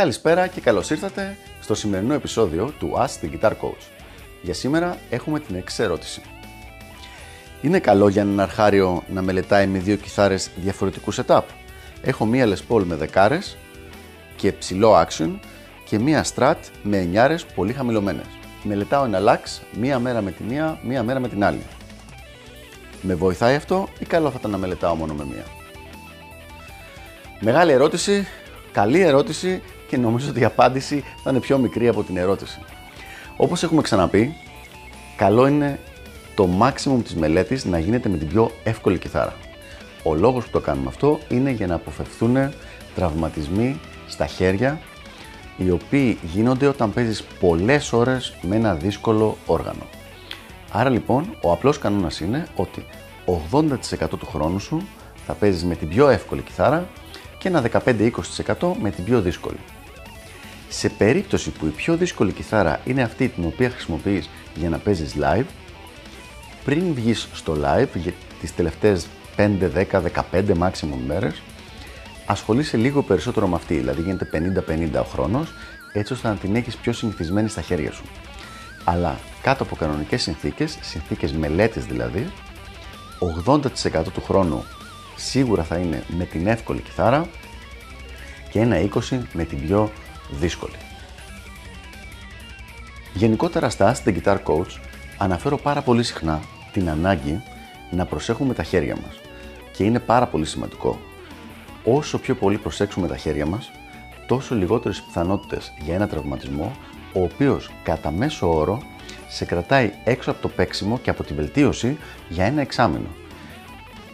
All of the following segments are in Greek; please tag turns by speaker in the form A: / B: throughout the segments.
A: Καλησπέρα και καλώς ήρθατε στο σημερινό επεισόδιο του Ask the Guitar Coach. Για σήμερα έχουμε την εξή ερώτηση. Είναι καλό για έναν αρχάριο να μελετάει με δύο κιθάρες διαφορετικούς setup; Έχω μία Les Paul με δεκάρες και ψηλό action και μία Strat με εννιάρες πολύ χαμηλωμένες. Μελετάω ένα lax μία μέρα με τη μία, μία μέρα με την άλλη. Με βοηθάει αυτό ή καλό θα ήταν να μελετάω μόνο με μία; Μεγάλη ερώτηση, καλή ερώτηση και νομίζω ότι η απάντηση θα είναι πιο μικρή από την ερώτηση. Όπως έχουμε ξαναπεί, καλό είναι το maximum της μελέτης να γίνεται με την πιο εύκολη κιθάρα. Ο λόγος που το κάνουμε αυτό είναι για να αποφευθούν τραυματισμοί στα χέρια οι οποίοι γίνονται όταν παίζεις πολλές ώρες με ένα δύσκολο όργανο. Άρα λοιπόν ο απλός κανόνας είναι ότι 80% του χρόνου σου θα παίζεις με την πιο εύκολη κιθάρα και ένα 15-20% με την πιο δύσκολη. Σε περίπτωση που η πιο δύσκολη κιθάρα είναι αυτή την οποία χρησιμοποιείς για να παίζεις live, πριν βγεις στο live για τις τελευταίες 5, 10, 15 maximum μέρες, ασχολείσαι λίγο περισσότερο με αυτή, δηλαδή γίνεται 50-50 ο χρόνος, έτσι ώστε να την έχεις πιο συνηθισμένη στα χέρια σου. Αλλά κάτω από κανονικές συνθήκες, συνθήκες μελέτης δηλαδή, 80% του χρόνου σίγουρα θα είναι με την εύκολη κιθάρα και ένα 20 με την πιο δύσκολη. Γενικότερα στα Ask the Guitar Coach αναφέρω πάρα πολύ συχνά την ανάγκη να προσέχουμε τα χέρια μας και είναι πάρα πολύ σημαντικό. Όσο πιο πολύ προσέξουμε τα χέρια μας, τόσο λιγότερες πιθανότητες για ένα τραυματισμό, ο οποίος κατά μέσο όρο σε κρατάει έξω από το παίξιμο και από τη βελτίωση για ένα εξάμεινο.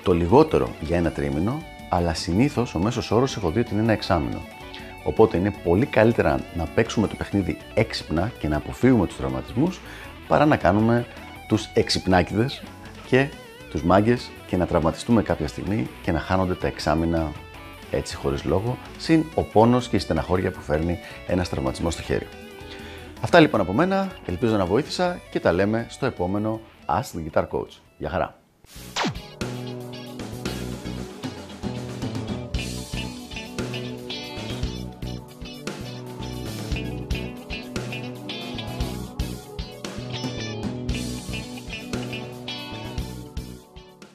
A: Το λιγότερο για ένα τρίμηνο, αλλά συνήθως ο μέσος όρος έχω δει ότι είναι ένα εξάμεινο. Οπότε είναι πολύ καλύτερα να παίξουμε το παιχνίδι έξυπνα και να αποφύγουμε τους τραυματισμούς παρά να κάνουμε τους εξυπνάκιδε και τους μάγκες και να τραυματιστούμε κάποια στιγμή και να χάνονται τα εξάμεινα έτσι χωρίς λόγο, συν ο πόνος και η στεναχώρια που φέρνει ένας τραυματισμός στο χέρι. Αυτά λοιπόν από μένα, ελπίζω να βοήθησα και τα λέμε στο επόμενο Ask the Guitar Coach. Γεια χαρά!